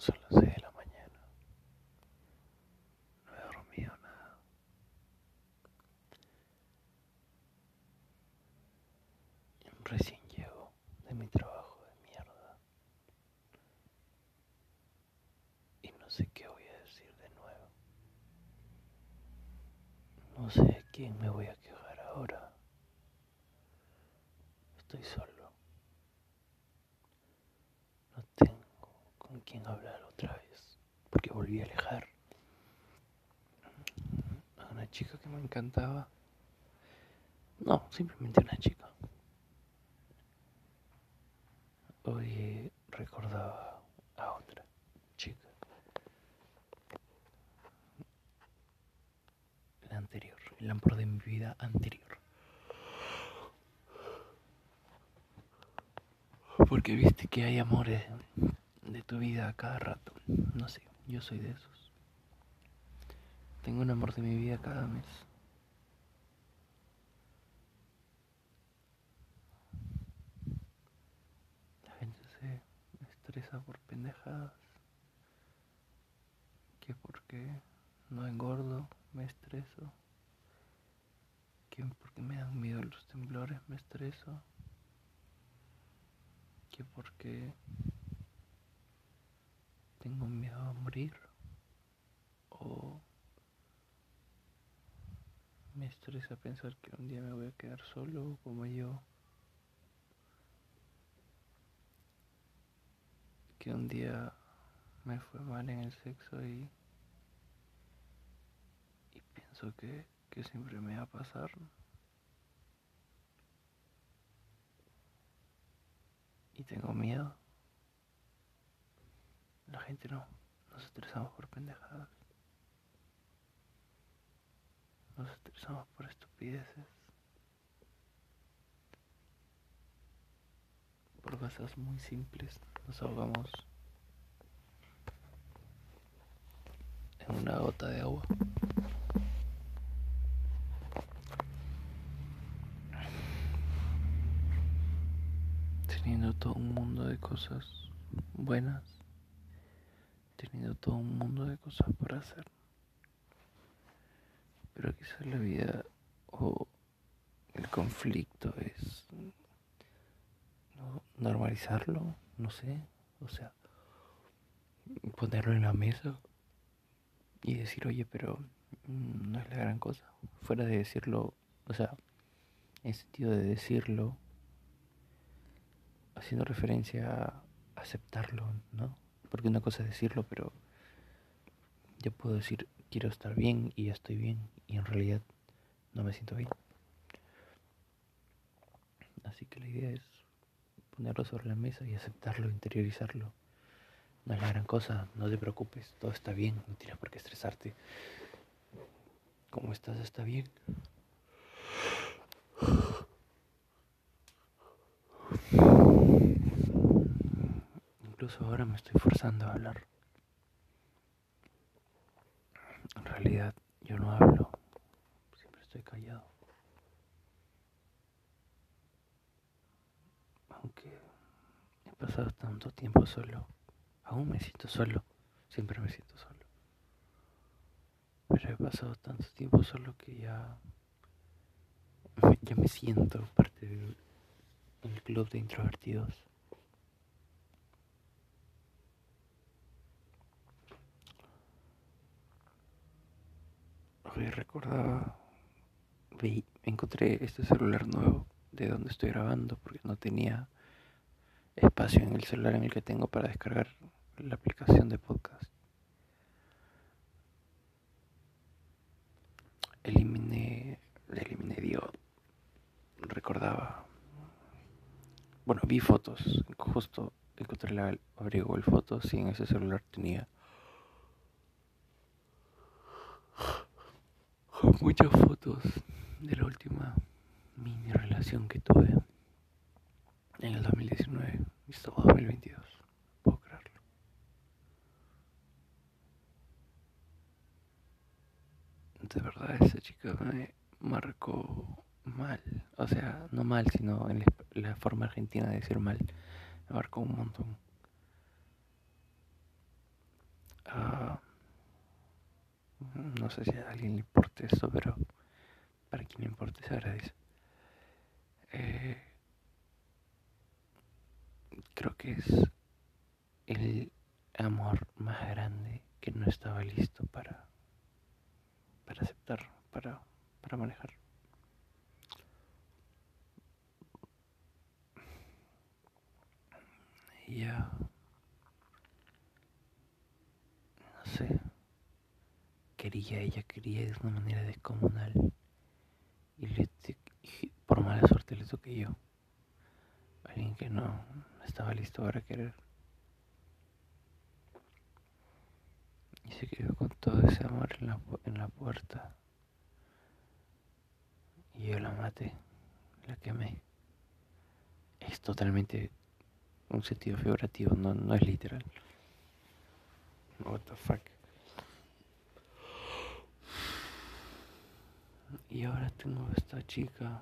Son las 6 de la mañana. No he dormido nada. Recién llego de mi trabajo de mierda. Y no sé qué voy a decir de nuevo. No sé a quién me voy a quejar ahora. Estoy solo. No tengo con quién hablar otra vez. Porque volví a alejar a una chica que me encantaba. No, simplemente una chica. Hoy recordaba a otra chica. La anterior, el amor de mi vida anterior. Porque viste que hay amores de tu vida a cada rato. No sé, yo soy de esos. Tengo un amor de mi vida cada mes. La gente se estresa por pendejadas. Que porque no engordo me estreso. Que porque me dan miedo los temblores me estreso. Que porque tengo miedo a morir. O me estresa pensar que un día me voy a quedar solo como yo. Que un día me fue mal en el sexo y, y pienso que, que siempre me va a pasar. Y tengo miedo. La gente no, nos estresamos por pendejadas. Nos estresamos por estupideces. Por cosas muy simples nos ahogamos en una gota de agua. Teniendo todo un mundo de cosas buenas, teniendo todo un mundo de cosas por hacer. Pero quizás la vida o el conflicto es no, normalizarlo, no sé, o sea, ponerlo en la mesa y decir, oye, pero mm, no es la gran cosa. Fuera de decirlo, o sea, en sentido de decirlo, haciendo referencia a aceptarlo, ¿no? Porque una cosa es decirlo, pero yo puedo decir, quiero estar bien y ya estoy bien, y en realidad no me siento bien. Así que la idea es ponerlo sobre la mesa y aceptarlo, interiorizarlo. No es la gran cosa, no te preocupes, todo está bien, no tienes por qué estresarte. Como estás está bien. Incluso ahora me estoy forzando a hablar. En realidad yo no hablo, siempre estoy callado. Aunque he pasado tanto tiempo solo, aún me siento solo, siempre me siento solo. Pero he pasado tanto tiempo solo que ya, ya me siento parte del club de introvertidos. Recordaba, vi, encontré este celular nuevo de donde estoy grabando porque no tenía espacio en el celular en el que tengo para descargar la aplicación de podcast. Eliminé, eliminé, digo, recordaba, bueno, vi fotos, justo encontré la abrigo el fotos y en ese celular tenía muchas fotos de la última mini relación que tuve en el 2019 y estamos 2022. Puedo creerlo. De verdad, esa chica me marcó mal. O sea, no mal, sino en la forma argentina de decir mal. Me marcó un montón. Ah, no sé si a alguien le importa eso, pero para quien le importe se agradece. Eh, creo que es el amor más grande que no estaba listo para, para aceptar, para, para manejar. Y ya, no sé, quería, ella quería de una manera descomunal. Y, le, por mala suerte le toqué yo. Alguien que no estaba listo para querer. Y se quedó con todo ese amor en la, en la puerta. Y yo la maté, la quemé. Es totalmente un sentido figurativo, no, no es literal. What the fuck. Y ahora tengo esta chica.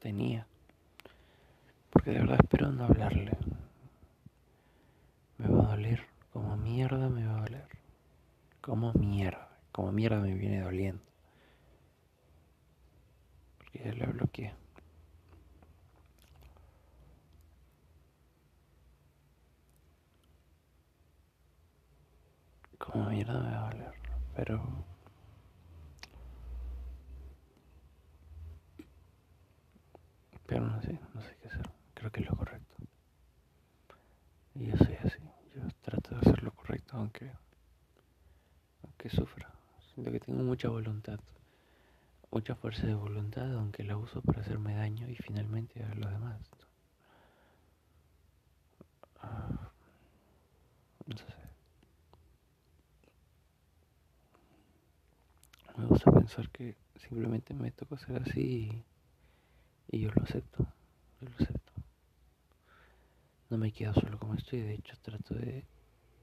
Tenía. Porque de verdad espero no hablarle. Me va a doler. Como mierda me va a doler. Como mierda. Como mierda me viene doliendo. Porque ya la bloqueé. Como mierda me va a doler. Pero no sé, no sé qué hacer. Creo que es lo correcto. Y yo soy así. Yo trato de hacer lo correcto aunque, aunque sufra. Siento que tengo mucha voluntad. Mucha fuerza de voluntad, aunque la uso para hacerme daño y finalmente a los demás. Ah, no sé. Me gusta pensar que simplemente me toca ser así y y yo lo acepto, yo lo acepto. No me quedo solo como estoy, de hecho trato de,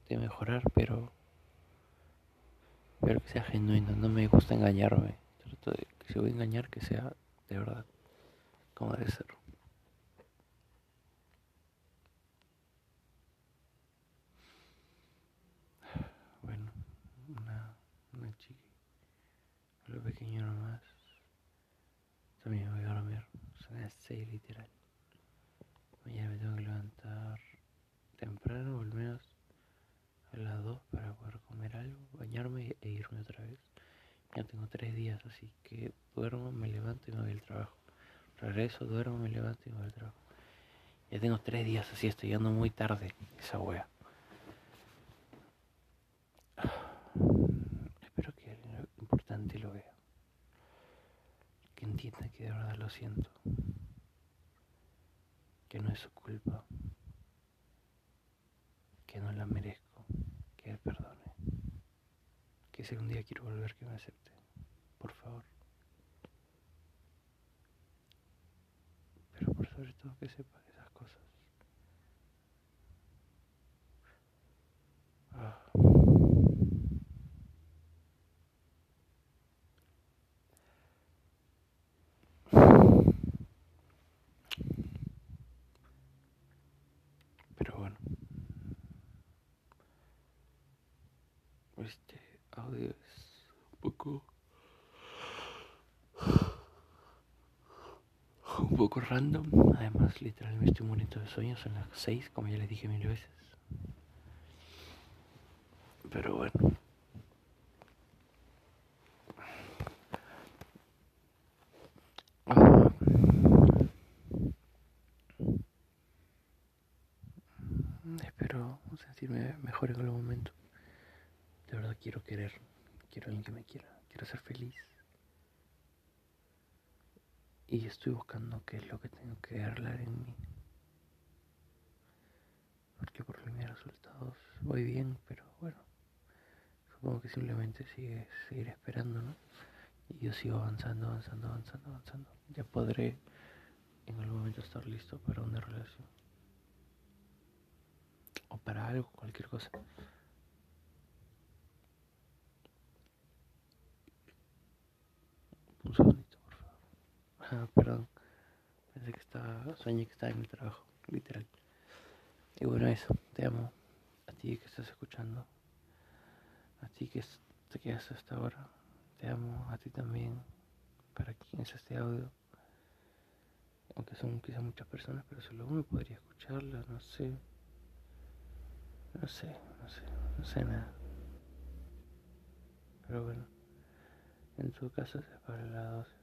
de mejorar, pero, pero que sea genuino, no me gusta engañarme. Trato de que si voy a engañar, que sea de verdad, como debe ser. Bueno, una, una chiqui, lo pequeño nomás. También voy a dormir las 6 literal. Mañana me tengo que levantar temprano, al menos a las 2 para poder comer algo, bañarme e irme otra vez. Ya tengo 3 días, así que duermo, me levanto y me voy al trabajo. Regreso, duermo, me levanto y me voy al trabajo. Ya tengo 3 días así, estoy llegando muy tarde esa wea. Espero que lo importante lo vea. Que entienda que de verdad lo siento que no es su culpa, que no la merezco, que él perdone, que si un día quiero volver que me acepte, por favor. Pero por sobre todo que sepa esas cosas. Ah. Este audio es un poco un poco random. Además literalmente estoy muriendo de sueños son las 6 como ya les dije mil veces. Pero bueno ah. espero sentirme mejor en algún momento de verdad querer, quiero alguien que me quiera, quiero ser feliz. Y estoy buscando qué es lo que tengo que arreglar en mí. Porque por mis resultados voy bien, pero bueno, supongo que simplemente sigue seguir esperando, ¿no? Y yo sigo avanzando, avanzando, avanzando, avanzando. Ya podré en algún momento estar listo para una relación. O para algo, cualquier cosa. Un por favor. Ah, perdón. Pensé que estaba, soñé que estaba en mi trabajo, literal. Y bueno, eso. Te amo. A ti. que estás escuchando, a ti que te quedas hasta ahora, te amo, a ti también, para quien es este audio. Aunque son quizás muchas personas, pero solo uno podría escucharla, no sé. No sé, no sé, no sé nada. Pero bueno, en tu caso se para la 12.